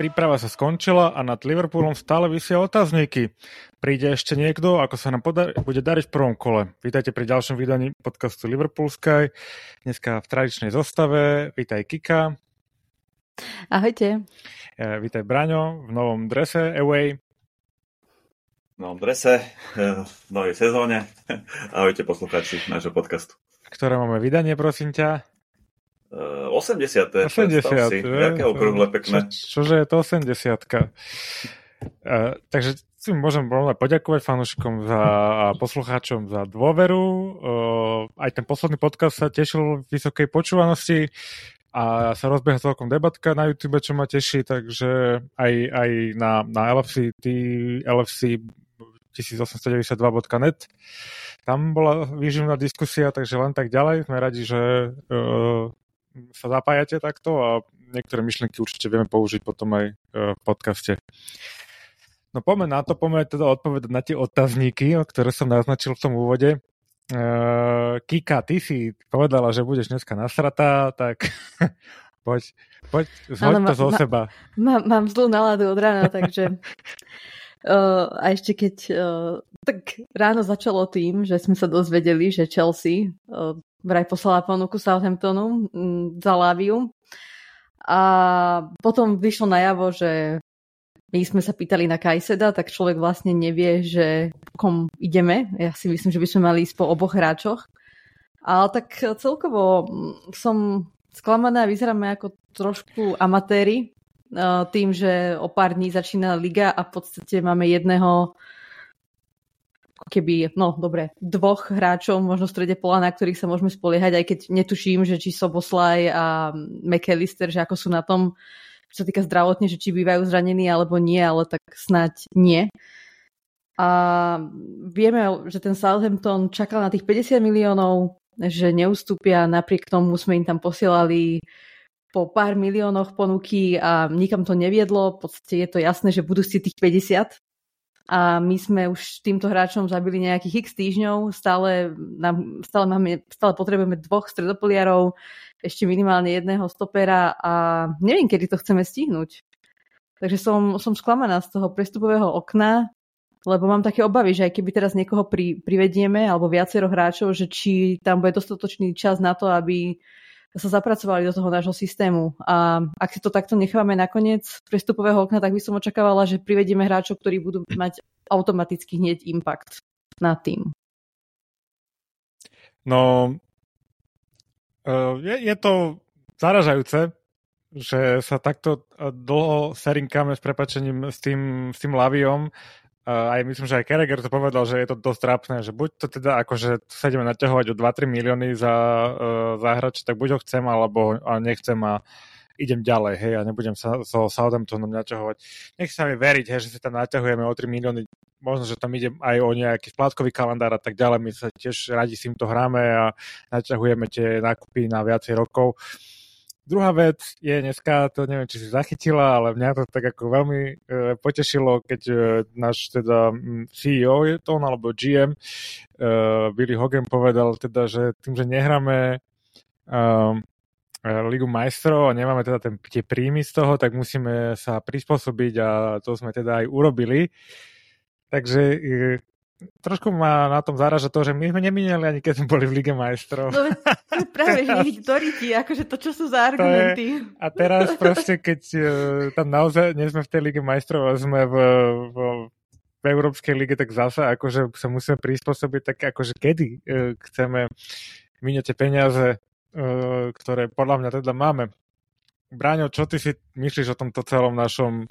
príprava sa skončila a nad Liverpoolom stále vysia otázniky. Príde ešte niekto, ako sa nám podar- bude dariť v prvom kole. Vítajte pri ďalšom vydaní podcastu Liverpool Sky. Dneska v tradičnej zostave. Vítaj Kika. Ahojte. E, vítaj Braňo v novom drese Away. V novom drese, e, v novej sezóne. Ahojte poslucháči nášho podcastu. Ktoré máme vydanie, prosím ťa? 80. 80. Si, Jaké okrúhle pekné. Čo, čože je to 80. Uh, takže si môžem rovno poďakovať fanúšikom za, a poslucháčom za dôveru. Uh, aj ten posledný podcast sa tešil vysokej počúvanosti a sa rozbieha celkom debatka na YouTube, čo ma teší, takže aj, aj na, na LFC, LFC 1892.net tam bola výživná diskusia, takže len tak ďalej. Sme radi, že uh, sa zapájate takto a niektoré myšlienky určite vieme použiť potom aj e, v podcaste. No poďme na to, poďme teda odpovedať na tie otázníky, ktoré som naznačil v tom úvode. Uh, Kika, ty si povedala, že budeš dneska nasratá, tak poď, poď zhoď to zo seba. Mám, mám zlú náladu od rána, takže uh, a ešte keď uh, tak ráno začalo tým, že sme sa dozvedeli, že Chelsea uh, vraj poslala ponuku Southamptonu mm, za Láviu. A potom vyšlo najavo, že my sme sa pýtali na Kajseda, tak človek vlastne nevie, že kom ideme. Ja si myslím, že by sme mali ísť po oboch hráčoch. Ale tak celkovo mm, som sklamaná, vyzeráme ako trošku amatéri tým, že o pár dní začína liga a v podstate máme jedného keby, no dobre, dvoch hráčov možno v strede pola, na ktorých sa môžeme spoliehať, aj keď netuším, že či Soboslaj a McAllister, že ako sú na tom, čo sa týka zdravotne, že či bývajú zranení alebo nie, ale tak snať nie. A vieme, že ten Southampton čakal na tých 50 miliónov, že neustúpia, napriek tomu sme im tam posielali po pár miliónoch ponuky a nikam to neviedlo. V podstate je to jasné, že budú si tých 50 a my sme už týmto hráčom zabili nejakých x týždňov, stále, nám, stále, máme, stále potrebujeme dvoch stredopoliarov, ešte minimálne jedného stopera a neviem, kedy to chceme stihnúť. Takže som, som sklamaná z toho prestupového okna, lebo mám také obavy, že aj keby teraz niekoho pri, privedieme, alebo viacero hráčov, že či tam bude dostatočný čas na to, aby sa zapracovali do toho nášho systému. A ak si to takto necháme nakoniec prestupového okna, tak by som očakávala, že privedieme hráčov, ktorí budú mať automaticky hneď impact na tým. No, e, je, je to zaražajúce, že sa takto dlho serinkáme s prepačením s tým, s tým Laviom aj myslím, že aj Kereger to povedal, že je to dosť trápne, že buď to teda akože sa ideme naťahovať o 2-3 milióny za, uh, za hráč, tak buď ho chcem, alebo a nechcem a idem ďalej, hej, a nebudem sa so Southamptonom naťahovať. Nech sa mi veriť, hej, že si tam naťahujeme o 3 milióny, možno, že tam ide aj o nejaký splátkový kalendár a tak ďalej, my sa tiež radi s týmto hráme a naťahujeme tie nákupy na viacej rokov. Uh, Druhá vec je dneska, to neviem, či si zachytila, ale mňa to tak ako veľmi e, potešilo, keď e, náš teda CEO je to, alebo GM, e, Billy Hogan povedal teda, že tým, že nehráme um, Ligu majstrov a nemáme teda ten, tie príjmy z toho, tak musíme sa prispôsobiť a to sme teda aj urobili. Takže e, trošku ma na tom zaraža to, že my sme nemineli ani keď sme boli v Lige majstrov. No práve, že ich ti, akože to, čo sú za argumenty. Je, a teraz proste, keď uh, tam naozaj nie sme v tej Lige majstrov a sme v, v, v Európskej lige, tak zase akože sa musíme prispôsobiť tak akože kedy uh, chceme miniať tie peniaze, uh, ktoré podľa mňa teda máme. Bráňo, čo ty si myslíš o tomto celom našom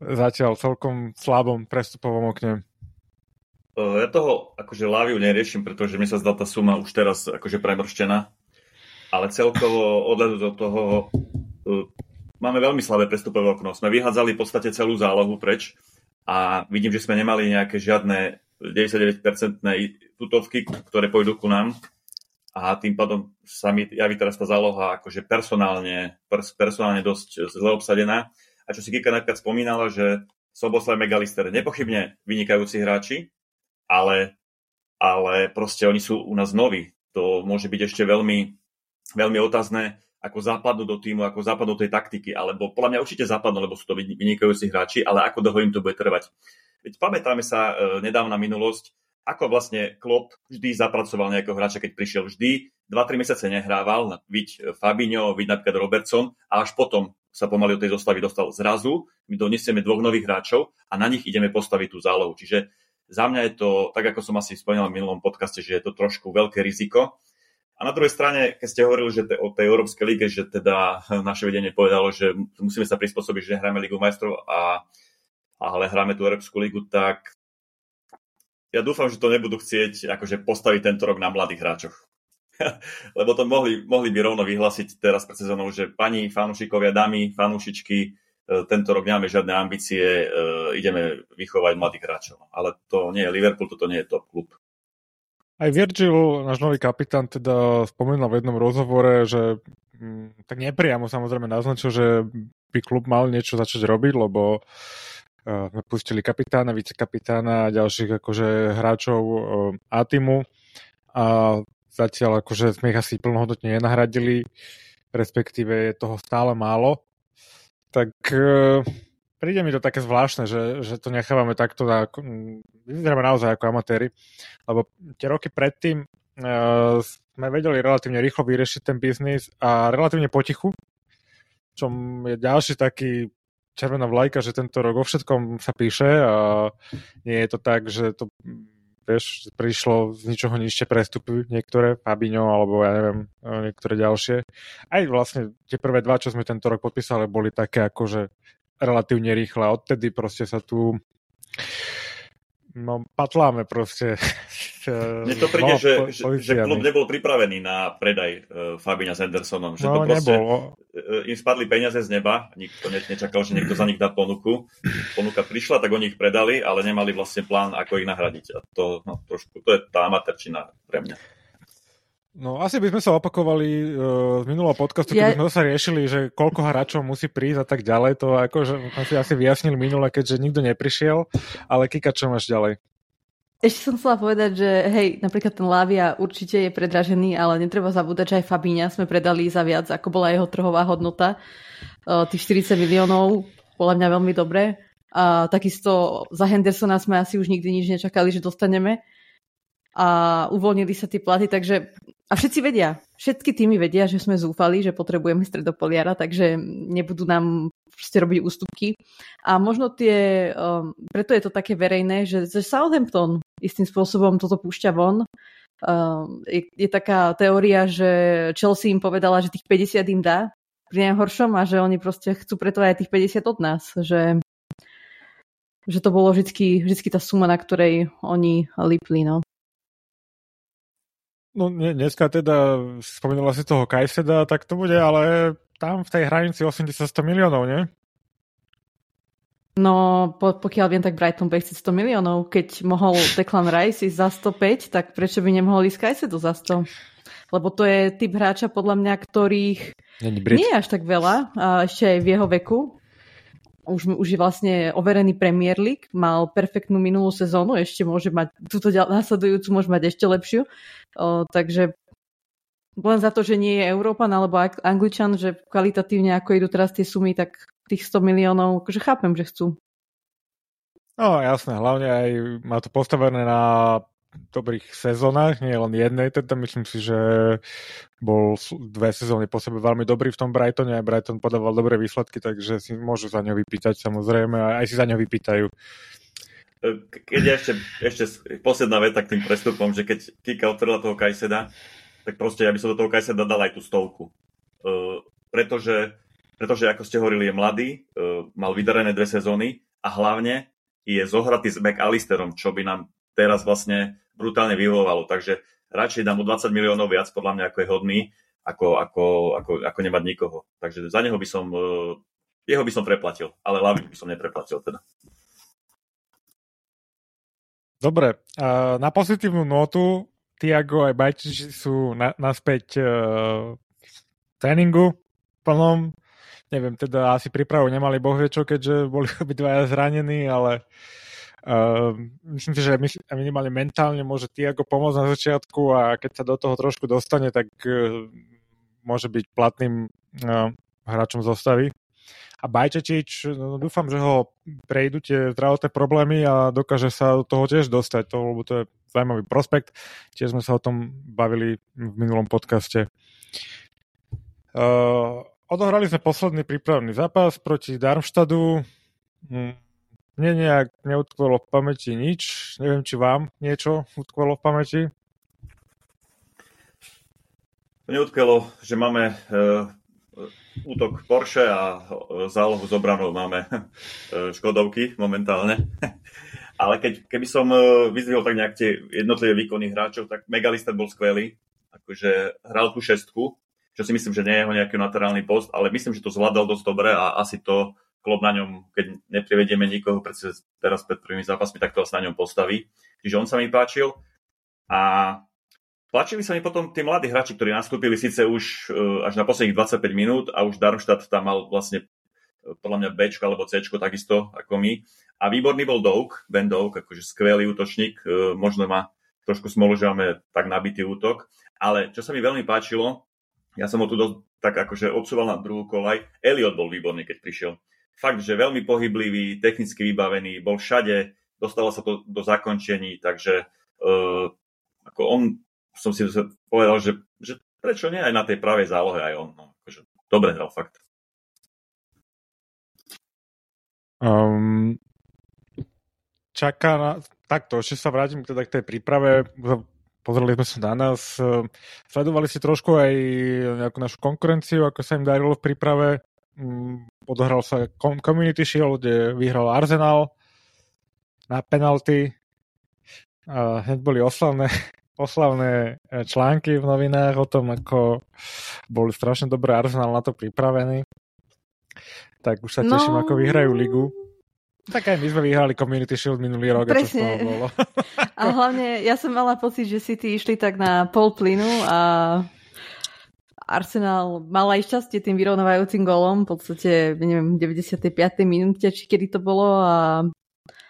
zatiaľ celkom slabom prestupovom okne? Ja toho akože Láviu neriešim, pretože mi sa zdá tá suma už teraz akože premrštená. Ale celkovo odhľadu do toho uh, máme veľmi slabé prestupové okno. Sme vyhádzali v podstate celú zálohu preč a vidím, že sme nemali nejaké žiadne 99% tutovky, ktoré pôjdu ku nám a tým pádom sa mi javí teraz tá záloha akože personálne, personálne dosť zle obsadená. A čo si Kika napríklad spomínala, že Soboslaj Megalister nepochybne vynikajúci hráči, ale, ale proste oni sú u nás noví. To môže byť ešte veľmi, veľmi otázne, ako zapadnú do týmu, ako zapadnú do tej taktiky, alebo podľa mňa určite zapadnú, lebo sú to vynikajúci hráči, ale ako dlho im to bude trvať. Veď pamätáme sa e, nedávna minulosť, ako vlastne Klopp vždy zapracoval nejakého hráča, keď prišiel vždy, 2-3 mesiace nehrával, viď Fabinho, viď napríklad Robertson a až potom sa pomaly od tej zostavy dostal zrazu, my donesieme dvoch nových hráčov a na nich ideme postaviť tú zálohu. Čiže za mňa je to, tak ako som asi spomínal v minulom podcaste, že je to trošku veľké riziko, a na druhej strane, keď ste hovorili že te, o tej Európskej lige, že teda naše vedenie povedalo, že musíme sa prispôsobiť, že hráme Ligu majstrov, a, ale hráme tú Európsku ligu, tak ja dúfam, že to nebudú chcieť akože postaviť tento rok na mladých hráčoch. Lebo to mohli, mohli by rovno vyhlásiť teraz pred sezónou, že pani fanúšikovia, dámy, fanúšičky, tento rok nemáme žiadne ambície, e, ideme vychovať mladých hráčov. Ale to nie je Liverpool, toto nie je top klub. Aj Virgil, náš nový kapitán, teda spomínal v jednom rozhovore, že mm, tak nepriamo samozrejme naznačil, že by klub mal niečo začať robiť, lebo uh, sme pustili kapitána, vicekapitána a ďalších akože hráčov uh, A-týmu a zatiaľ akože sme ich asi plnohodnotne nenahradili, respektíve je toho stále málo. Tak uh, príde mi to také zvláštne, že, že to nechávame takto, na, vyzeráme naozaj ako amatéri, lebo tie roky predtým uh, sme vedeli relatívne rýchlo vyriešiť ten biznis a relatívne potichu, čo je ďalší taký červená vlajka, že tento rok o všetkom sa píše a nie je to tak, že to vieš, prišlo z ničoho nižšie prestupy niektoré, Fabinho alebo ja neviem, niektoré ďalšie. Aj vlastne tie prvé dva, čo sme tento rok podpísali, boli také akože relatívne rýchle. Odtedy proste sa tu no, patláme proste. Mne to príde, no, že, že, že klub nebol pripravený na predaj uh, Fabina s Andersonom. Že no, to proste, nebol. Uh, im spadli peniaze z neba, nikto ne, nečakal, že niekto za nich dá ponuku. Ponuka prišla, tak oni ich predali, ale nemali vlastne plán, ako ich nahradiť. A to, no, trošku, to je tá amaterčina pre mňa. No asi by sme sa opakovali uh, z minulého podcastu, ja... keby sme sa riešili, že koľko hráčov musí prísť a tak ďalej. To akože sme si asi vyjasnili minule, keďže nikto neprišiel. Ale Kika, čo máš ďalej? Ešte som chcela povedať, že hej, napríklad ten Lavia určite je predražený, ale netreba zabúdať, že aj Fabíňa sme predali za viac, ako bola jeho trhová hodnota. Uh, tých 40 miliónov, podľa mňa veľmi dobre. A takisto za Hendersona sme asi už nikdy nič nečakali, že dostaneme a uvoľnili sa tie platy, takže a všetci vedia, všetky týmy vedia, že sme zúfali, že potrebujeme stredopoliara, takže nebudú nám proste robiť ústupky. A možno tie, um, preto je to také verejné, že, že Southampton istým spôsobom toto púšťa von. Um, je, je taká teória, že Chelsea im povedala, že tých 50 im dá pri najhoršom a že oni proste chcú preto aj tých 50 od nás, že, že to bolo vždy, vždy tá suma, na ktorej oni lipli. No. No dneska teda spomínala si toho Kajseda, tak to bude ale tam v tej hranici 80-100 miliónov, nie? No, po, pokiaľ viem, tak Brighton bude chcieť 100 miliónov. Keď mohol Declan Rice ísť za 105, tak prečo by nemohol ísť Kajsedu za 100? Lebo to je typ hráča, podľa mňa, ktorých nie je až tak veľa, a ešte aj v jeho veku už, už je vlastne overený Premier League, mal perfektnú minulú sezónu, ešte môže mať, túto následujúcu môže mať ešte lepšiu. O, takže len za to, že nie je Európan alebo Angličan, že kvalitatívne ako idú teraz tie sumy, tak tých 100 miliónov, akože chápem, že chcú. No jasné, hlavne aj má to postavené na dobrých sezónach, nie len jednej, teda myslím si, že bol dve sezóny po sebe veľmi dobrý v tom Brightone, aj Brighton podával dobré výsledky, takže si môžu za ňo vypýtať samozrejme, a aj si za ňo vypýtajú. Keď ešte, ešte posledná veta k tým prestupom, že keď Kika otvorila toho Kajseda, tak proste ja by som do toho Kajseda dal aj tú stovku. Uh, pretože, pretože, ako ste hovorili, je mladý, uh, mal vydarené dve sezóny a hlavne je zohratý s McAllisterom, čo by nám teraz vlastne brutálne vyhovovalo. Takže radšej dám mu 20 miliónov viac, podľa mňa, ako je hodný, ako, ako, ako, ako nemať nikoho. Takže za neho by som, eh, jeho by som preplatil, ale Lavin by som nepreplatil teda. Dobre, na pozitívnu notu Tiago aj Bajčiči sú na, naspäť uh, v tréningu plnom. Neviem, teda asi prípravu nemali boh vie čo, keďže boli obidvaja zranení, ale Uh, myslím si, že minimálne mentálne môže Tiago pomôcť na začiatku a keď sa do toho trošku dostane, tak uh, môže byť platným uh, hráčom zostavy. A Bajčetič, no, dúfam, že ho prejdú tie zdravotné problémy a dokáže sa do toho tiež dostať, to, lebo to je zaujímavý prospekt. Tiež sme sa o tom bavili v minulom podcaste. Uh, odohrali sme posledný prípravný zápas proti Darmstadu. Hm, mne nejak neutkvelo v pamäti nič. Neviem, či vám niečo utkvelo v pamäti. Neutkvelo, že máme uh, útok Porsche a zálohu z obranou máme uh, Škodovky momentálne. Ale keď, keby som uh, vyzvihol tak nejak tie jednotlivé výkony hráčov, tak Megalister bol skvelý. Akože hral tú šestku, čo si myslím, že nie je jeho nejaký naturálny post, ale myslím, že to zvládal dosť dobre a asi to klop na ňom, keď neprivedieme nikoho, pretože teraz pred prvými zápasmi, tak to asi na ňom postaví. Čiže on sa mi páčil. A Páčili sa mi potom tí mladí hráči, ktorí nastúpili síce už uh, až na posledných 25 minút a už Darmstadt tam mal vlastne uh, podľa mňa B alebo C takisto ako my. A výborný bol Douk, Ben Douk, akože skvelý útočník, uh, možno má trošku smolu, že máme tak nabitý útok. Ale čo sa mi veľmi páčilo, ja som ho tu dosť, tak akože odsúval na druhú kolaj, Elliot bol výborný, keď prišiel. Fakt, že veľmi pohyblivý, technicky vybavený, bol všade, dostalo sa to do zakončení, takže uh, ako on som si povedal, že, že prečo nie aj na tej pravej zálohe aj on. No, akože, dobre hral fakt. Um, čaká na... Takto, ešte sa vrátim teda k tej príprave. Pozreli sme sa na nás. Sledovali si trošku aj nejakú našu konkurenciu, ako sa im darilo v príprave. Mm, odohral sa Community Shield, kde vyhral Arsenal na penalty. A hneď boli oslavné oslavné e, články v novinách o tom, ako boli strašne dobré Arsenal na to pripravení. Tak už sa teším, no... ako vyhrajú ligu. Tak aj my sme vyhrali Community Shield minulý rok. Presne. A, čo bolo. a hlavne ja som mala pocit, že City išli tak na pol plynu a Arsenal mal aj šťastie tým vyrovnávajúcim golom, v podstate, neviem, 95. minúte, či kedy to bolo a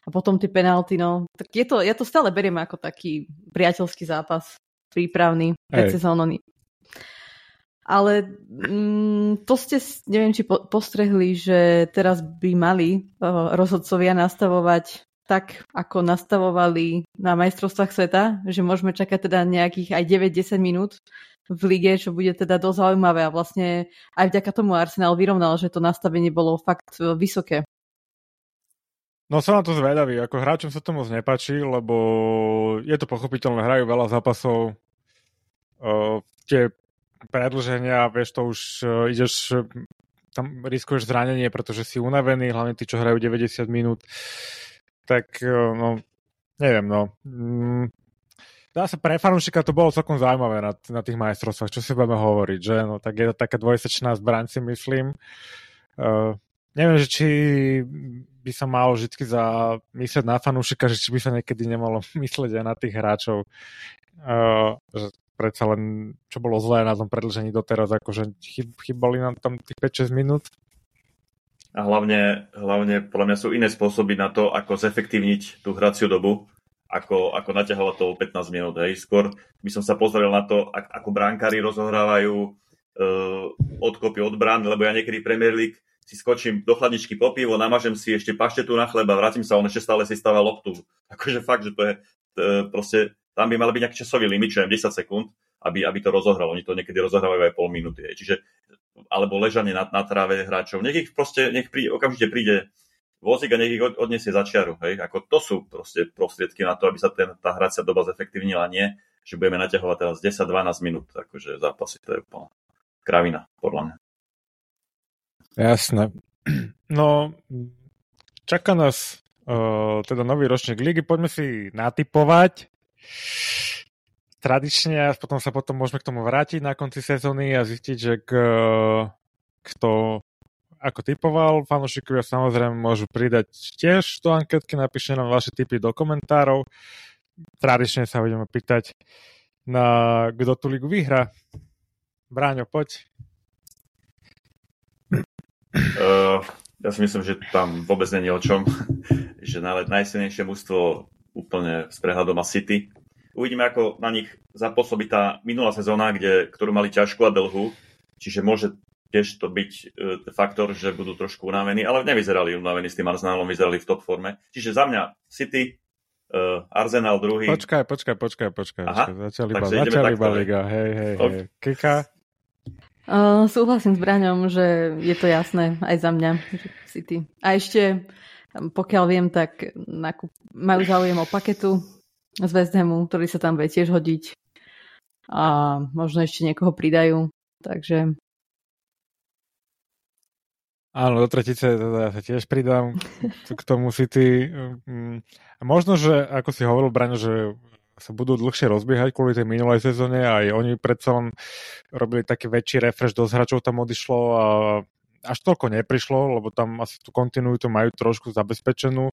a potom tie penalty, no. Tak je to, ja to stále beriem ako taký priateľský zápas, prípravný, predsezónny. Ale mm, to ste, neviem, či po, postrehli, že teraz by mali uh, rozhodcovia nastavovať tak, ako nastavovali na majstrovstvách sveta, že môžeme čakať teda nejakých aj 9-10 minút v lige, čo bude teda dosť zaujímavé. A vlastne aj vďaka tomu Arsenal vyrovnal, že to nastavenie bolo fakt e, vysoké. No som na to zvedavý, ako hráčom sa to moc nepačí, lebo je to pochopiteľné, hrajú veľa zápasov, uh, tie predlženia, vieš, to už uh, ideš, tam riskuješ zranenie, pretože si unavený, hlavne tí, čo hrajú 90 minút, tak uh, no, neviem, no. Mm, dá sa pre fanúšika to bolo celkom zaujímavé na, na tých majstrovstvách, čo si budeme hovoriť, že? No tak je to taká dvojsečná zbraň si myslím. Uh, neviem, že či by sa malo vždy za myslieť na fanúšika, že či by sa niekedy nemalo myslieť aj na tých hráčov. Uh, že predsa len, čo bolo zlé na tom predlžení doteraz, akože chyb, chybali nám tam tých 5-6 minút. A hlavne, hlavne podľa mňa sú iné spôsoby na to, ako zefektívniť tú hraciu dobu, ako, ako naťahovať to 15 minút. Hej. Skôr by som sa pozrel na to, ako brankári rozohrávajú uh, odkopy od brán, lebo ja niekedy Premier League si skočím do chladničky po pivo, namažem si ešte paštetu na chleba, vrátim sa, on ešte stále si stáva loptu. Akože fakt, že to je, je proste, tam by mal byť nejaký časový limit, čo je 10 sekúnd, aby, aby to rozohralo. Oni to niekedy rozohrávajú aj pol minúty. Hej. Čiže, alebo ležanie na, na tráve hráčov. Nech ich proste, nech príde, okamžite príde vozík a nech ich odniesie za čiaru. Hej. Ako to sú proste prostriedky na to, aby sa ten, tá hracia doba zefektívnila, nie, že budeme naťahovať teraz 10-12 minút, akože zápasy, to je úplná kravina, podľa mňa. Jasné. No, čaká nás uh, teda nový ročník ligy. Poďme si natypovať. Tradične a potom sa potom môžeme k tomu vrátiť na konci sezóny a zistiť, že k, kto ako typoval. Fanúšikovia samozrejme môžu pridať tiež do anketky, napíšte nám vaše tipy do komentárov. Tradične sa budeme pýtať na kto tú ligu vyhra. Bráňo, poď. Uh, ja si myslím, že tam vôbec není o čom, že najsilnejšie mužstvo úplne s prehľadom a City. Uvidíme, ako na nich zapôsobí tá minulá sezóna, kde, ktorú mali ťažkú a dlhú, čiže môže tiež to byť uh, faktor, že budú trošku unavení, ale nevyzerali unavení s tým Arsenalom, vyzerali v top forme. Čiže za mňa City, uh, Arsenal druhý. Počkaj, počkaj, počkaj, počkaj. Aha, začali iba, začali iba liga, hej, hej, okay. hej. Kika? Uh, súhlasím s Braňom, že je to jasné aj za mňa, City. A ešte, pokiaľ viem, tak nakup, majú záujem o paketu z West Hamu, ktorý sa tam bude tiež hodiť. A možno ešte niekoho pridajú. Takže Áno, do tretice teda ja sa tiež pridám k tomu City. Mm, možno, že ako si hovoril, Braňo, že sa budú dlhšie rozbiehať kvôli tej minulej sezóne a aj oni predsa len robili taký väčší refresh, dosť hráčov tam odišlo a až toľko neprišlo, lebo tam asi tú kontinuitu majú trošku zabezpečenú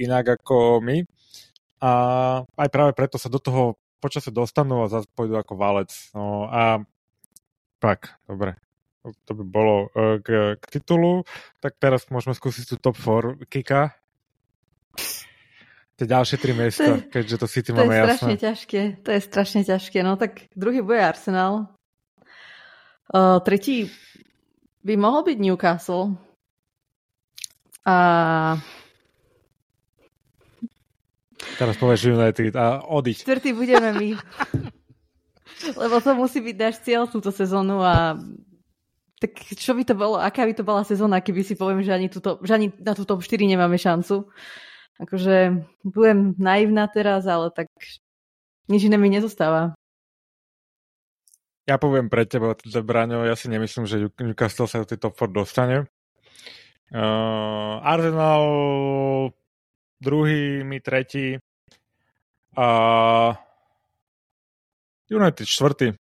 inak ako my. A aj práve preto sa do toho počase dostanú a zase pôjdu ako valec. No a tak, dobre. To by bolo e, k, k titulu. Tak teraz môžeme skúsiť tú top 4 Kika tie ďalšie tri miesta, to keďže to City to máme jasné. To je strašne ťažké, to je strašne ťažké. No tak druhý bude Arsenal. Uh, tretí by mohol byť Newcastle. A... Teraz povieš United a odiť. Štvrtý budeme my. Lebo to musí byť náš cieľ túto sezónu a tak čo by to bolo, aká by to bola sezóna, keby si poviem, že ani, tuto, že ani na túto 4 nemáme šancu akože budem naivná teraz, ale tak nič iné mi nezostáva. Ja poviem pre teba, teda Braňo, ja si nemyslím, že Newcastle sa do tej top 4 dostane. Uh, Arsenal druhý, my tretí a United štvrtý.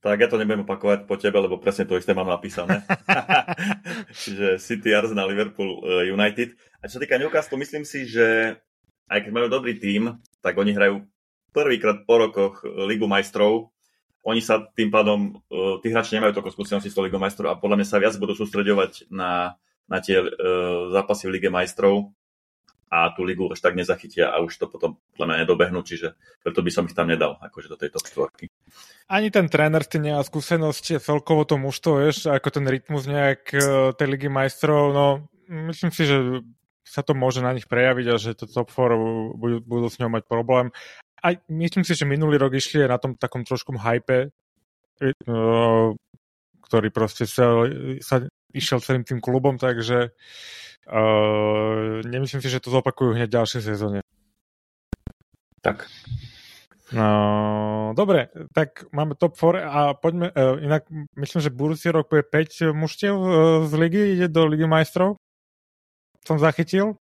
Tak ja to nebudem opakovať po tebe, lebo presne to isté mám napísané. Čiže City, Arsenal, Liverpool, eh, United. A čo sa týka Newcastle, myslím si, že aj keď majú dobrý tím, tak oni hrajú prvýkrát po rokoch eh, Ligu majstrov. Oni sa tým pádom, eh, tí hráči nemajú toľko skúsenosti s Ligou majstrov a podľa mňa sa viac budú sústredovať na, na tie uh, zápasy v Lige majstrov a tú ligu až tak nezachytia a už to potom podľa mňa nedobehnú, čiže preto by som ich tam nedal akože do tejto štvorky. Ani ten tréner s tým nemá skúsenosť, celkovo to mužstvo, vieš, ako ten rytmus nejak e, tej ligy majstrov, no myslím si, že sa to môže na nich prejaviť a že to top 4 budú, budú s ňou mať problém. A myslím si, že minulý rok išli na tom takom trošku hype, e, ktorý proste sa, sa išiel celým tým klubom, takže Uh, nemyslím si, že to zopakujú hneď v ďalšej sezóne. Tak. No, dobre, tak máme top 4 a poďme, uh, inak myslím, že budúci rok bude 5 mužstiev uh, z ligy, ide do ligy majstrov. Som zachytil.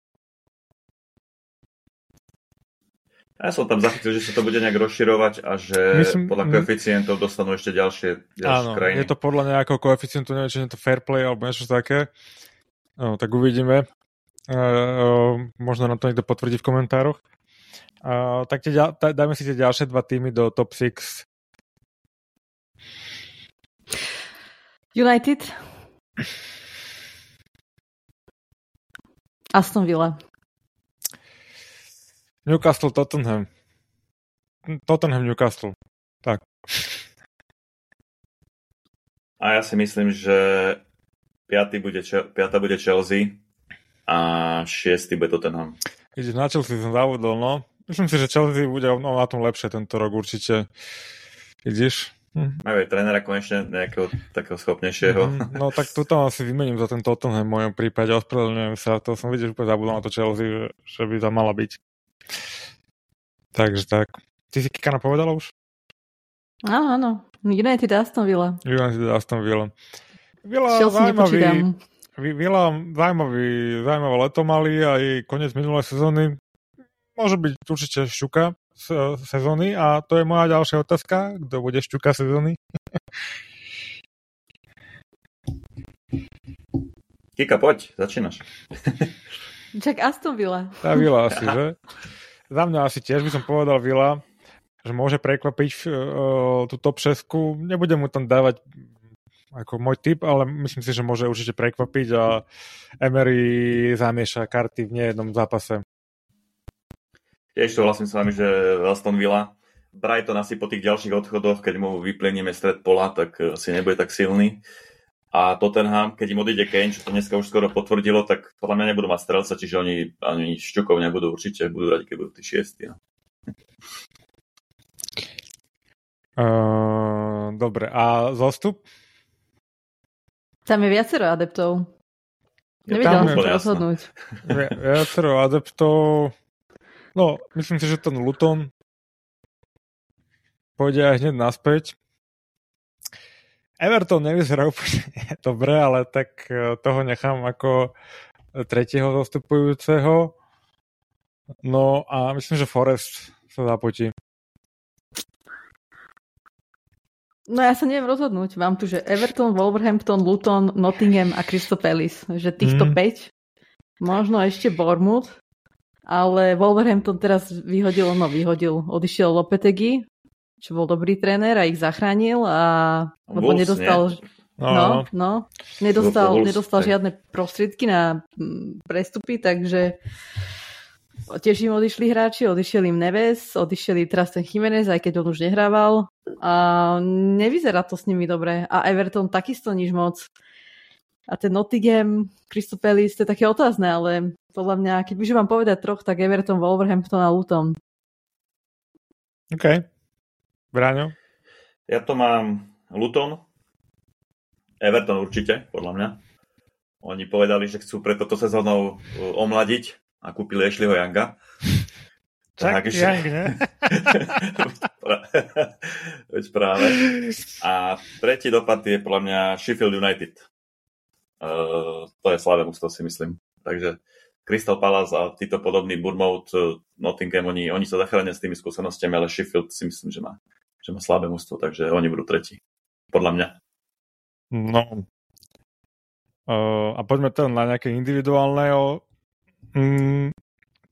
Ja som tam zachytil, že sa to bude nejak rozširovať a že Myslím, podľa koeficientov dostanú ešte ďalšie, ďalšie áno, krajiny. je to podľa nejakého koeficientu, neviem, či je to fair play alebo niečo také. No, tak uvidíme. Uh, možno nám to niekto potvrdí v komentároch. Uh, tak tie, dajme si tie ďalšie dva týmy do top 6. United. Aston Villa. Newcastle, Tottenham. Tottenham, Newcastle. Tak. A ja si myslím, že piatý bude, piatá bude Chelsea a šiestý bude Tottenham. Vidíš, na Chelsea som zavodol, no. Myslím si, že Chelsea bude no, na tom lepšie tento rok určite. Vidíš? Hm. Majú aj trénera konečne nejakého takého schopnejšieho. Mm, no tak toto asi vymením za ten Tottenham v mojom prípade. Ospravedlňujem sa. To som videl, že úplne zabudol na to Chelsea, že by tam mala byť. Takže tak. Ty si Kikana povedala už? Áno, áno. United Aston Villa. United Aston Villa. Vila zaujímavý, Vila zaujímavý, zaujímavé leto mali aj koniec minulej sezóny. Môže byť určite šťuka sezóny a to je moja ďalšia otázka. Kto bude šťuka sezóny? Kika, poď, začínaš. Čak Aston Villa. Tá Villa asi, že? Za mňa asi tiež by som povedal Villa, že môže prekvapiť uh, tú top 6. Nebudem mu tam dávať ako môj typ, ale myslím si, že môže určite prekvapiť a Emery zamieša karty v nejednom zápase. Tiež vlastne s vami, že Aston Villa Brighton asi po tých ďalších odchodoch, keď mu vyplenieme stred pola, tak asi nebude tak silný. A Tottenham, keď im odíde Kane, čo to dneska už skoro potvrdilo, tak podľa mňa nebudú mať strelca, čiže oni ani šťukov nebudú určite, budú radi, keď budú tí šiesti. No. Uh, dobre, a zostup? Tam je viacero adeptov. Nevedela som sa rozhodnúť. Viacero adeptov. No, myslím si, že ten Luton pôjde aj hneď naspäť. Everton nevyzerá úplne dobre, ale tak e, toho nechám ako tretieho zastupujúceho. No a myslím, že Forest sa zapotí. No ja sa neviem rozhodnúť. Mám tu, že Everton, Wolverhampton, Luton, Nottingham a Crystal Palace. Že týchto mm. 5. Možno ešte Bournemouth. Ale Wolverhampton teraz vyhodil, no vyhodil, odišiel Lopetegi, čo bol dobrý tréner a ich zachránil a lebo Wolves, nedostal No, no, no. Nedostal, nedostal žiadne prostriedky na mm, prestupy, takže tiež im odišli hráči, odišiel im Neves, odišiel teraz ten Jiménez, aj keď on už nehrával a nevyzerá to s nimi dobre a Everton takisto nič moc. A ten Nottingham, Crystal Palace, to je také otázne, ale podľa mňa, keď by vám povedať troch, tak Everton, Wolverhampton a Luton. OK. Bráňo? Ja to mám Luton, Everton určite, podľa mňa. Oni povedali, že chcú pre toto sezónou uh, omladiť a kúpili Ashleyho Younga. Tak, že... Young, ne? Veď práve. A tretí dopad je podľa mňa Sheffield United. Uh, to je slabé mústvo, si myslím. Takže Crystal Palace a títo podobní Bournemouth, uh, Nottingham, oni, oni sa zachránia s tými skúsenostiami, ale Sheffield si myslím, že má že má slabé mústvo, takže oni budú tretí. Podľa mňa. No. Uh, a poďme teda na nejaké individuálne mm,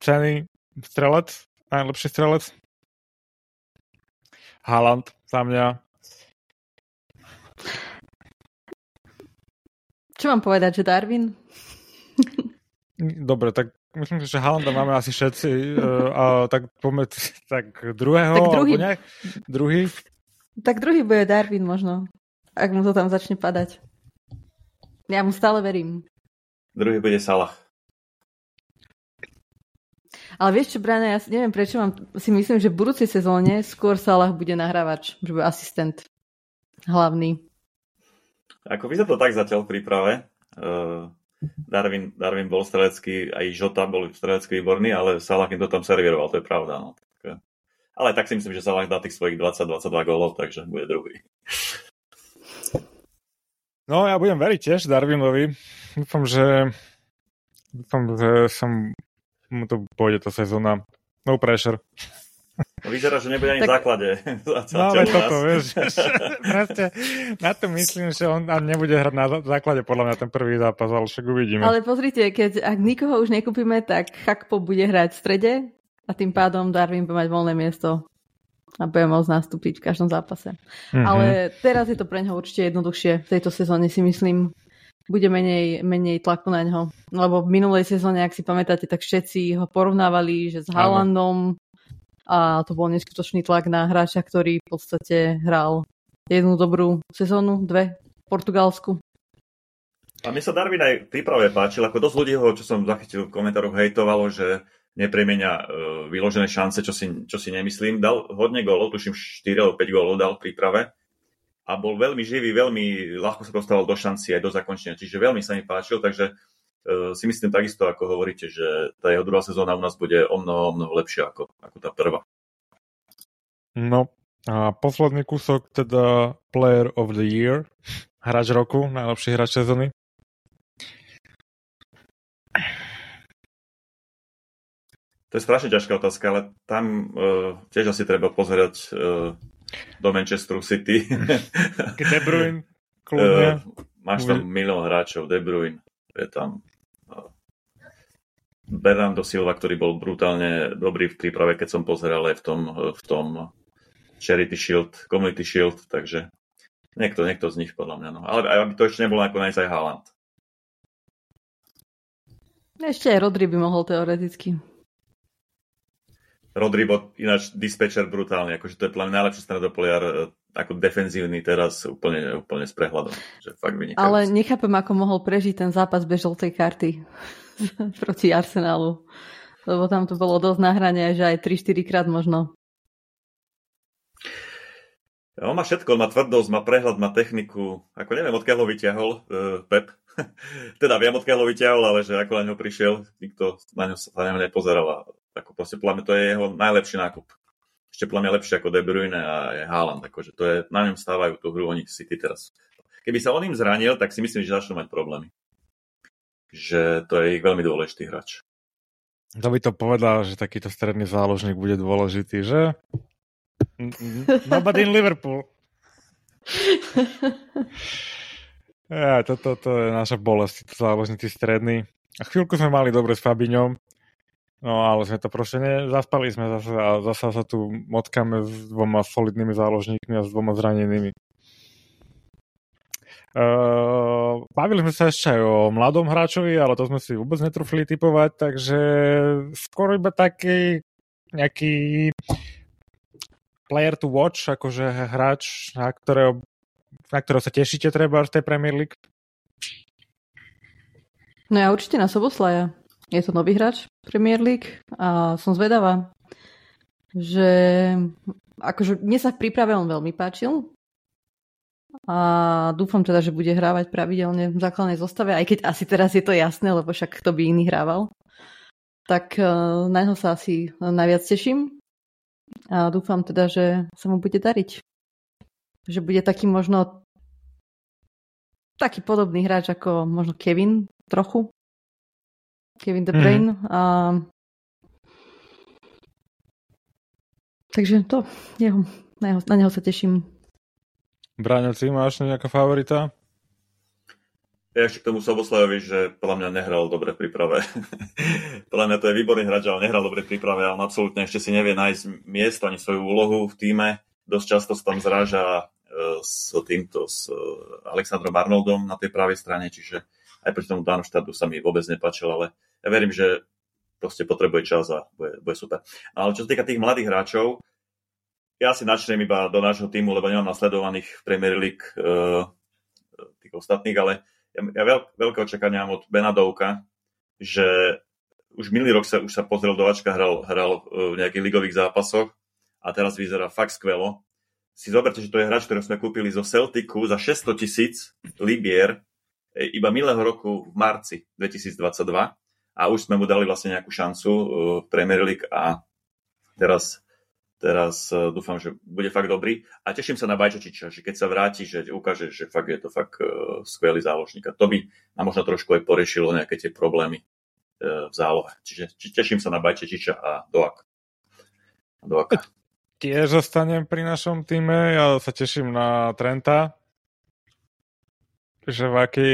ceny. Strelec? Najlepší strelec? Haaland za mňa. Čo mám povedať, že Darwin? Dobre, tak myslím, že Halanda máme asi všetci. Uh, a tak poďme tak druhého, tak druhý, alebo Druhý? Tak druhý bude Darwin možno, ak mu to tam začne padať. Ja mu stále verím. Druhý bude Salah. Ale vieš čo, Brane, ja neviem prečo mám, si myslím, že v budúcej sezóne skôr Salah bude nahrávač, že bude asistent hlavný. Ako by sa to tak zatiaľ v príprave. Uh, Darwin, Darwin bol strelecký, aj Žota bol strelecký výborný, ale Salah im to tam servíroval, to je pravda. No. Tak, ale tak si myslím, že Salah dá tých svojich 20-22 gólov, takže bude druhý. No ja budem veriť tiež Darwinovi. Dúfam, že dúfam, že som mu to pôjde tá sezóna. No pressure. No, vyzerá, že nebude ani tak... v základe. no ale toto, vieš, proste na to myslím, že on nebude hrať na základe podľa mňa ten prvý zápas, ale však uvidíme. Ale pozrite, keď ak nikoho už nekúpime, tak Chakpo bude hrať v strede a tým pádom Darwin bude mať voľné miesto a bude môcť nastúpiť v každom zápase. Mm-hmm. Ale teraz je to pre neho určite jednoduchšie v tejto sezóne si myslím. Bude menej, menej tlaku na ňo. Lebo v minulej sezóne, ak si pamätáte, tak všetci ho porovnávali, že s Haalandom, a to bol neskutočný tlak na hráča, ktorý v podstate hral jednu dobrú sezónu, dve v Portugalsku. A mne sa Darwin aj príprave páčil, ako dosť ľudí ho, čo som zachytil v komentároch, hejtovalo, že nepremenia uh, vyložené šance, čo si, čo si nemyslím. Dal hodne gólov, tuším 4 alebo 5 gólov dal v príprave a bol veľmi živý, veľmi ľahko sa dostával do šanci aj do zakončenia, čiže veľmi sa mi páčil, takže E, si myslím takisto, ako hovoríte, že tá jeho druhá sezóna u nás bude o mnoho, o mnoho lepšia ako, ako tá prvá. No a posledný kúsok, teda Player of the Year, hráč roku, najlepší hráč sezóny. To je strašne ťažká otázka, ale tam uh, tiež asi treba pozerať uh, do Manchesteru City. De Bruyne, kľudne. Uh, máš tam milión hráčov, De Bruyne je tam Bernardo Silva, ktorý bol brutálne dobrý v príprave, keď som pozeral aj v tom, v tom Charity Shield, Community Shield, takže niekto, niekto z nich podľa mňa. No. Ale aby to ešte nebolo nakoniec aj Haaland. Ešte aj Rodri by mohol teoreticky. Rodri bol ináč dispečer brutálny, akože to je plán najlepší stredopoliar, e, ako defenzívny teraz úplne, úplne s prehľadom. Že fakt Ale nechápem, ako mohol prežiť ten zápas bez žltej karty proti Arsenálu. Lebo tam to bolo dosť na hrane, že aj 3-4 krát možno. On má všetko, on má tvrdosť, má prehľad, má techniku. Ako neviem, odkiaľ ho vyťahol uh, Pep. teda viem, odkiaľ ho vyťahol, ale že ako na ňo prišiel, nikto na ňo sa na nepozeral. A ako proste, podľa to je jeho najlepší nákup. Ešte mňa lepšie ako De Bruyne a je Haaland. Akože to je, na ňom stávajú tú hru oni City teraz. Keby sa on im zranil, tak si myslím, že začnú mať problémy. Že to je ich veľmi dôležitý hráč. To by to povedal, že takýto stredný záložník bude dôležitý, že? Nobody in Liverpool. Ja, toto to je naša bolesť, záložníci stredný. A chvíľku sme mali dobre s Fabiňom, no ale sme to proste ne, zaspali sme zase a zase sa tu motkáme s dvoma solidnými záložníkmi a s dvoma zranenými. Uh, bavili sme sa ešte aj o mladom hráčovi, ale to sme si vôbec netrúfli typovať, takže skoro iba taký nejaký player to watch, akože hráč, na ktorého, na ktorého sa tešíte treba v tej Premier League? No ja určite na Soboslaja. Je to nový hráč Premier League a som zvedavá, že akože mne sa v príprave on veľmi páčil a dúfam teda, že bude hrávať pravidelne v základnej zostave, aj keď asi teraz je to jasné, lebo však kto by iný hrával. Tak uh, na neho sa asi najviac teším a dúfam teda, že sa mu bude dariť. Že bude taký možno taký podobný hráč ako možno Kevin trochu. Kevin De Bruyne. Mm. A... Takže to, jeho, na, jeho, na neho sa teším. Bráňo, ty máš nejaká favorita? Ja ešte k tomu Soboslajovi, že podľa mňa nehral dobre v príprave. podľa mňa to je výborný hráč, ale nehral dobre v príprave a on absolútne ešte si nevie nájsť miesto ani svoju úlohu v týme. Dosť často sa tam zráža e, s týmto, s e, Alexandrom Arnoldom na tej pravej strane, čiže aj proti tomu Darmstadtu sa mi vôbec nepačil, ale ja verím, že proste potrebuje čas a bude, bude super. No, ale čo sa týka tých mladých hráčov, ja si načnem iba do nášho týmu, lebo nemám nasledovaných Premier League uh, tých ostatných, ale ja, ja veľk, veľké očakania mám od Benadovka, že už minulý rok sa, už sa pozrel do Ačka, hral, hral v nejakých ligových zápasoch a teraz vyzerá fakt skvelo. Si zoberte, že to je hráč, ktorý sme kúpili zo Celticu za 600 tisíc libier e, iba minulého roku v marci 2022 a už sme mu dali vlastne nejakú šancu v Premier League a teraz Teraz uh, dúfam, že bude fakt dobrý. A teším sa na Bajčočiča, že keď sa vráti, že ukáže, že fakt je to fakt uh, skvelý záložník. A to by nám možno trošku aj porešilo nejaké tie problémy uh, v zálohe. Čiže či, teším sa na Bajčočiča a Doak. Doaka. Tiež zostanem pri našom týme. Ja sa teším na Trenta, že v aký,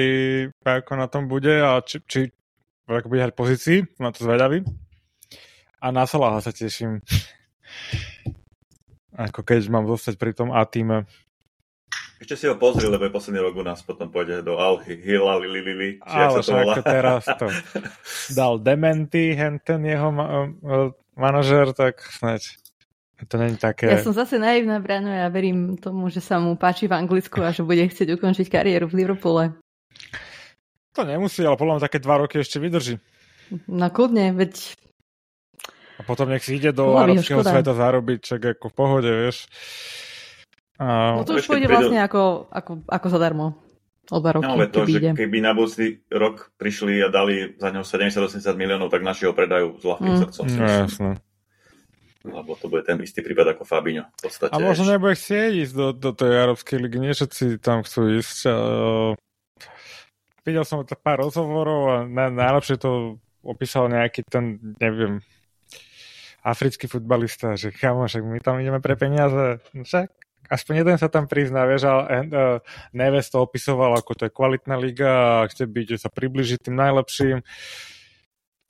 ako na tom bude a či, či v bude hrať pozícii, na to zvedavý. A na Salaha sa teším. Ako keď mám zostať pri tom A týme. Ešte si ho pozri, lebo je posledný rok u nás, potom pôjde do Al Hilal Lili, či Ale sa to teraz to dal Dementi, ten jeho ma- manažer, tak snáď to není také... Ja som zase naivná, Brano, ja verím tomu, že sa mu páči v Anglicku a že bude chcieť ukončiť kariéru v Liverpoole. To nemusí, ale podľa mňa také dva roky ešte vydrží. No kľudne, veď a potom nech si ide do arabského sveta zarobiť, čak ako v pohode, vieš. A... No to už pôjde vlastne ako, ako, ako zadarmo. Oba roky, no, to, že ide. keby na budúci rok prišli a dali za ňou 70-80 miliónov, tak naši ho predajú s ľahkým mm. srdcom. No, jasné. Lebo to bude ten istý prípad ako Fabinho. V podstate, a možno nebude chcieť ísť do, do tej Európskej ligy, nie všetci tam chcú ísť. Uh, videl som pár rozhovorov a na, najlepšie to opísal nejaký ten, neviem, africký futbalista, že kamo, však my tam ideme pre peniaze, no však aspoň jeden sa tam prizná, vieš, ale uh, Neves to opisoval, ako to je kvalitná liga a chce byť, sa približiť tým najlepším.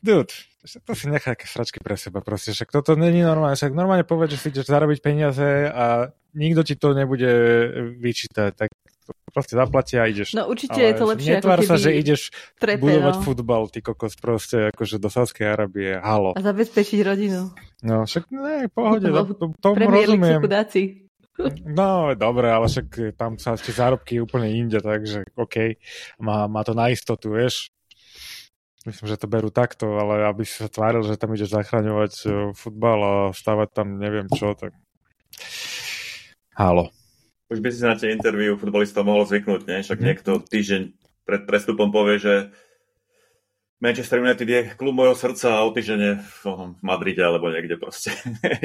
Dude, to si nechá také sračky pre seba, proste, však toto není normálne, však normálne povedz, že si ideš zarobiť peniaze a nikto ti to nebude vyčítať, tak proste zaplatia a ideš. No určite Ale je to lepšie ako keby... sa, že ideš trepe, budovať no. futbal, ty kokos proste akože do Sávskej Arabie, halo. A zabezpečiť rodinu. No však ne, pohode, to, to, to rozumiem. Chudáci. No, dobre, ale však tam sa tie zárobky úplne inde, takže OK, má, má to na istotu, vieš. Myslím, že to berú takto, ale aby si sa tváril, že tam ideš zachraňovať e, futbal a stavať tam neviem čo, tak halo. Už by si na tie interviu futbolistov mohol zvyknúť, nie? Však mhm. niekto týždeň pred prestupom povie, že Manchester United je klub mojho srdca a o týždeň je v Madride alebo niekde proste.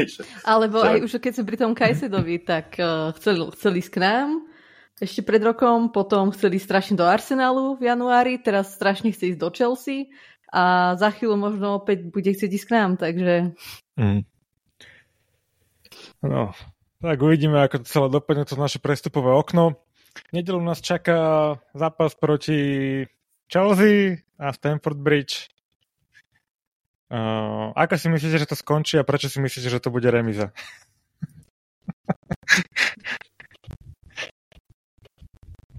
Alebo aj už keď som pri tom Kajsedovi, tak uh, chcel, chceli ísť k nám ešte pred rokom, potom chceli strašne do Arsenalu v januári, teraz strašne chce ísť do Chelsea a za chvíľu možno opäť bude chcieť ísť k nám, takže... Mm. No, tak uvidíme, ako to celé dopadne to naše prestupové okno. Nedelu nás čaká zápas proti Chelsea a Stanford Bridge. Uh, ako si myslíte, že to skončí a prečo si myslíte, že to bude remiza?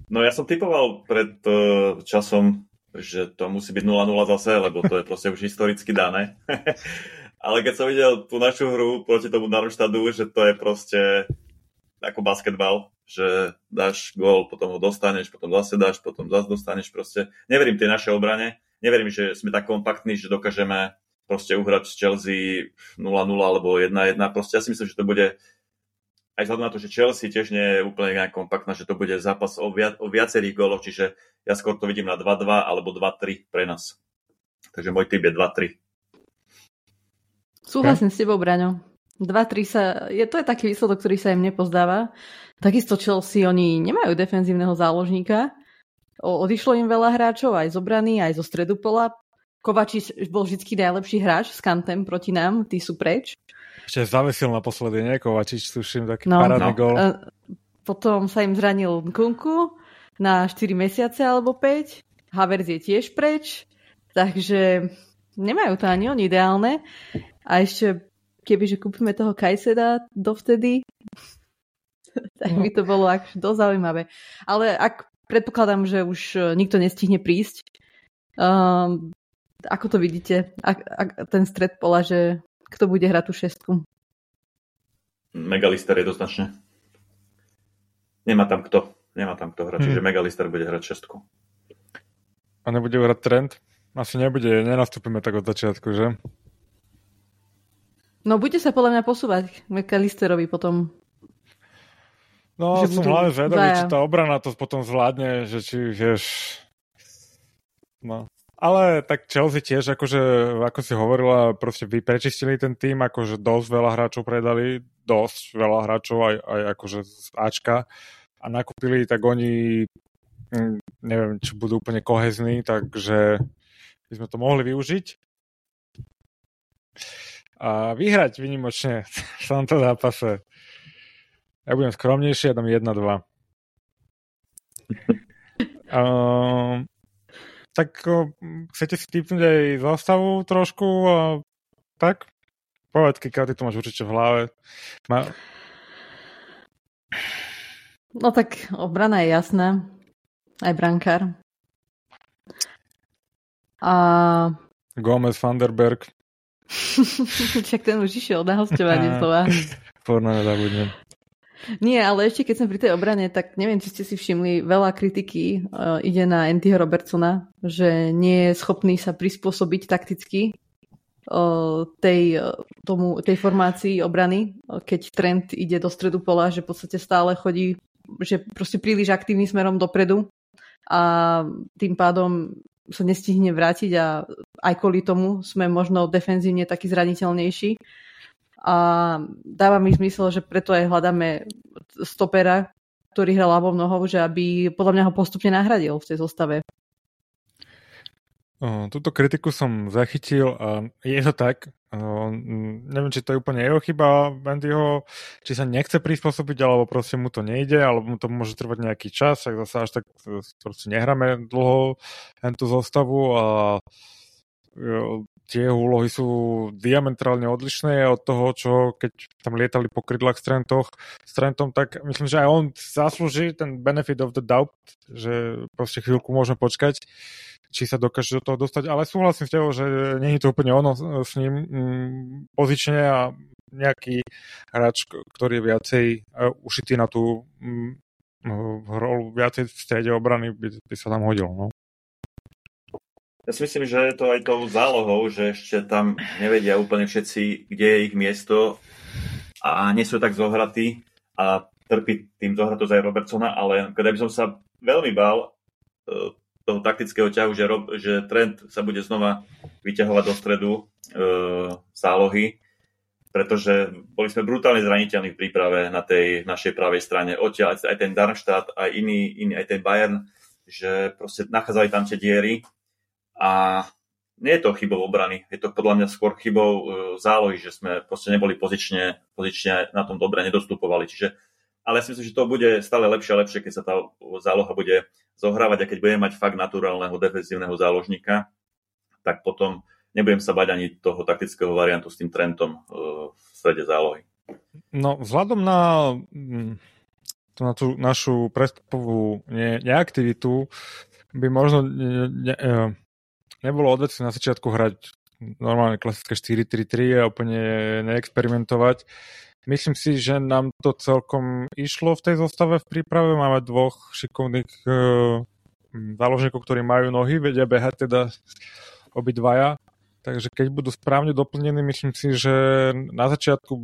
No ja som typoval pred uh, časom, že to musí byť 0-0 zase, lebo to je proste už historicky dané. Ale keď som videl tú našu hru proti tomu Darmstadtu, že to je proste ako basketbal, že dáš gól, potom ho dostaneš, potom zase dáš, potom zase dostaneš proste. Neverím tej našej obrane, neverím, že sme tak kompaktní, že dokážeme proste uhrať z Chelsea 0-0 alebo 1-1. Proste ja si myslím, že to bude aj vzhľadom na to, že Chelsea tiež nie je úplne nejak kompaktná, že to bude zápas o, viac, o viacerých góloch, čiže ja skôr to vidím na 2-2 alebo 2-3 pre nás. Takže môj typ je 2-3. Súhlasím s tebou, Braňo. 2-3 sa, je, to je taký výsledok, ktorý sa im nepozdáva. Takisto Chelsea, oni nemajú defenzívneho záložníka. O, odišlo im veľa hráčov, aj z obrany, aj zo stredu pola. Kovačič bol vždy najlepší hráč s kantem proti nám, tí sú preč. Ešte zavesil naposledy, nie? Kovačič, tuším, taký no, parádny no. gol. Potom sa im zranil Kunku na 4 mesiace alebo 5. Havertz je tiež preč. Takže nemajú to ani oni ideálne. A ešte kebyže kúpime toho Kajseda dovtedy, tak by to bolo ak dosť zaujímavé. Ale ak predpokladám, že už e, nikto nestihne prísť, um, ako to vidíte? Ak, ak ten stred pola, že kto bude hrať tú šestku? Megalister jednoznačne. Nemá tam kto. Nemá tam kto hrať, hmm. čiže Megalister bude hrať šestku. A nebude hrať trend? Asi nebude, nenastúpime tak od začiatku, že? No bude sa podľa mňa posúvať McAllisterovi potom. No, že som hlavne zvedavý, či tá obrana to potom zvládne, že či vieš... No. Ale tak Chelsea tiež, akože, ako si hovorila, proste vy prečistili ten tým, akože dosť veľa hráčov predali, dosť veľa hráčov aj, aj akože z Ačka a nakúpili, tak oni mm, neviem, či budú úplne kohezní, takže by sme to mohli využiť a vyhrať vynimočne v tomto zápase. Ja budem skromnejší, ja dám 1-2. uh, tak uh, chcete si typnúť aj zostavu trošku? Uh, tak? Povedz, Kika, ty to máš určite v hlave. Ma... No tak obrana je jasná. Aj brankár. A... Gomez, Vanderberg. Však ten už išiel na hostovanie slova. Porno nezabudnem. Nie, ale ešte keď som pri tej obrane, tak neviem, či ste si všimli, veľa kritiky uh, ide na Andyho Robertsona, že nie je schopný sa prispôsobiť takticky uh, tej, uh, tomu, tej formácii obrany, uh, keď trend ide do stredu pola, že v podstate stále chodí, že proste príliš aktívny smerom dopredu a tým pádom sa nestihne vrátiť a aj kvôli tomu sme možno defenzívne taký zraniteľnejší. A dáva mi zmysel, že preto aj hľadáme stopera, ktorý hral ľavou nohou, že aby podľa mňa ho postupne nahradil v tej zostave. Túto kritiku som zachytil a je to tak. Neviem, či to je úplne jeho chyba Andyho, či sa nechce prispôsobiť, alebo proste mu to nejde, alebo mu to môže trvať nejaký čas, tak zase až tak proste nehráme dlho tú zostavu a tie úlohy sú diametrálne odlišné od toho, čo keď tam lietali po krydlách s, Trentoch, s Trentom, tak myslím, že aj on zaslúži ten benefit of the doubt, že proste chvíľku môžeme počkať, či sa dokáže do toho dostať, ale súhlasím s tebou, že nie je to úplne ono s ním mm, pozične a nejaký hráč, ktorý je viacej uh, ušitý na tú mm, rolu viacej v strede obrany by, by sa tam hodil. No. Ja si myslím, že je to aj tou zálohou, že ešte tam nevedia úplne všetci, kde je ich miesto a nie sú tak zohratí a trpí tým zohratosť aj Robertsona, ale keď by som sa veľmi bál uh, toho taktického ťahu, že, Rob, že Trent sa bude znova vyťahovať do stredu uh, zálohy, pretože boli sme brutálne zraniteľní v príprave na tej našej pravej strane. Odtiaľ aj ten Darmstadt, aj iný, iný aj ten Bayern, že proste nachádzali tam tie diery a nie je to chybou obrany, je to podľa mňa skôr chybou uh, zálohy, že sme proste neboli pozične, pozične na tom dobre nedostupovali. Čiže, ale ja si myslím, že to bude stále lepšie a lepšie, keď sa tá záloha bude zohrávať a keď budeme mať fakt naturálneho defenzívneho záložníka, tak potom nebudem sa bať ani toho taktického variantu s tým Trentom uh, v strede zálohy. No, vzhľadom na, mm, na tú našu prestupovú ne, neaktivitu by možno ne, ne, nebolo odveci na začiatku hrať normálne klasické 4-3-3 a úplne neexperimentovať. Myslím si, že nám to celkom išlo v tej zostave v príprave. Máme dvoch šikovných uh, záložníkov, ktorí majú nohy, vedia behať teda obidvaja. Takže keď budú správne doplnení, myslím si, že na začiatku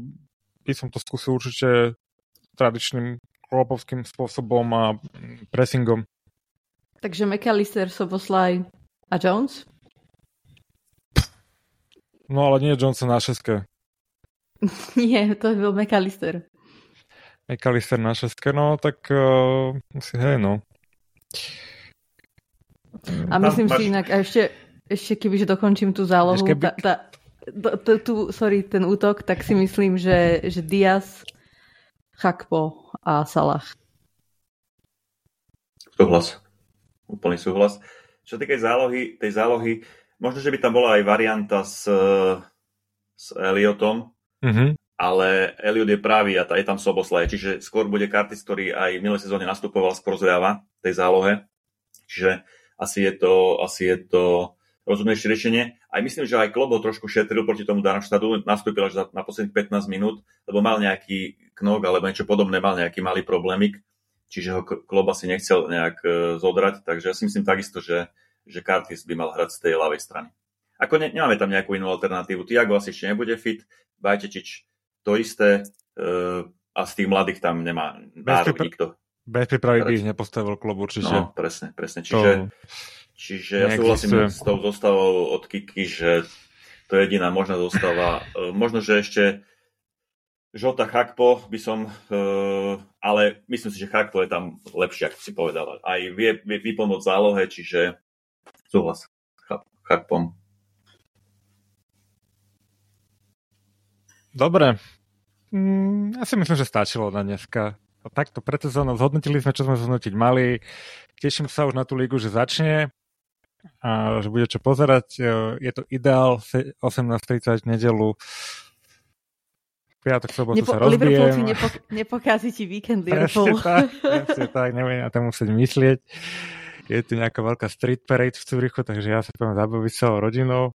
by som to skúsil určite tradičným klopovským spôsobom a pressingom. Takže McAllister, Soboslaj a Jones? No ale nie Johnson na šeske. nie, to byl McAllister. McAllister na šeske, no tak uh, asi hej, no. A myslím Tam, si inak, a ešte, ešte kebyže dokončím tú zálohu, keby... tá, tá, t, tu, sorry, ten útok, tak si myslím, že, že Diaz, Chakpo a Salah. Súhlas. Úplný súhlas. Čo týka zálohy, tej zálohy, Možno, že by tam bola aj varianta s, s Eliotom, mm-hmm. ale Eliot je pravý a je tam Soboslaj, čiže skôr bude Kartis, ktorý aj v minulej sezóne nastupoval skôr zľava tej zálohe. Čiže asi je to, asi je to rozumnejšie riešenie. Aj myslím, že aj Klobo trošku šetril proti tomu Darmstadtu, nastúpil až na posledných 15 minút, lebo mal nejaký knok alebo niečo podobné, mal nejaký malý problémik, čiže ho Kloba si nechcel nejak e, zodrať, takže ja si myslím takisto, že že Curtis by mal hrať z tej ľavej strany. Ako ne, nemáme tam nejakú inú alternatívu. Tiago asi ešte nebude fit, Bajtečič to isté uh, a z tých mladých tam nemá nárok pripra- nikto. Bez prípravy by ich nepostavil klub určite. No, presne, presne. Čiže, to... čiže ja súhlasím s tou zostavou od Kiki, že to je jediná možná zostava. Uh, možno, že ešte Žota Chakpo by som, uh, ale myslím si, že Chakpo je tam lepšie, ako si povedal. Aj vie, vie vypomôcť zálohe, čiže Súhlas. Chápom. Dobre. Mm, ja si myslím, že stačilo na dneska. A takto pred sezónou zhodnotili sme, čo sme zhodnotiť mali. Teším sa už na tú lígu, že začne a že bude čo pozerať. Je to ideál 18.30 nedelu. Piatok, sobotu Nepo- sa rozbijem. Liverpool ti nepo- nepokází ti víkend Liverpool. Presne tak, presne tak, nebudem na to musieť myslieť je tu nejaká veľká street parade v Cúrichu, takže ja sa poviem zabaviť celou rodinou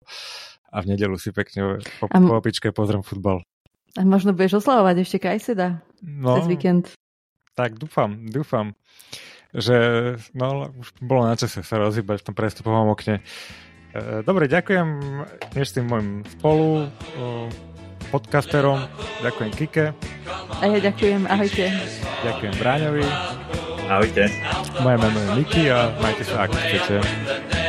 a v nedelu si pekne po, po opičke pozriem futbal. A možno budeš oslavovať ešte Kajseda no, cez víkend. Tak dúfam, dúfam, že no, už bolo na čase sa rozhýbať v tom prestupovom okne. E, dobre, ďakujem dnešným môjim spolu podcasterom, ďakujem Kike. A ja ďakujem, ahojte. Ďakujem Bráňovi. Ahojte. Moje meno je Miki a majte sa ako chcete.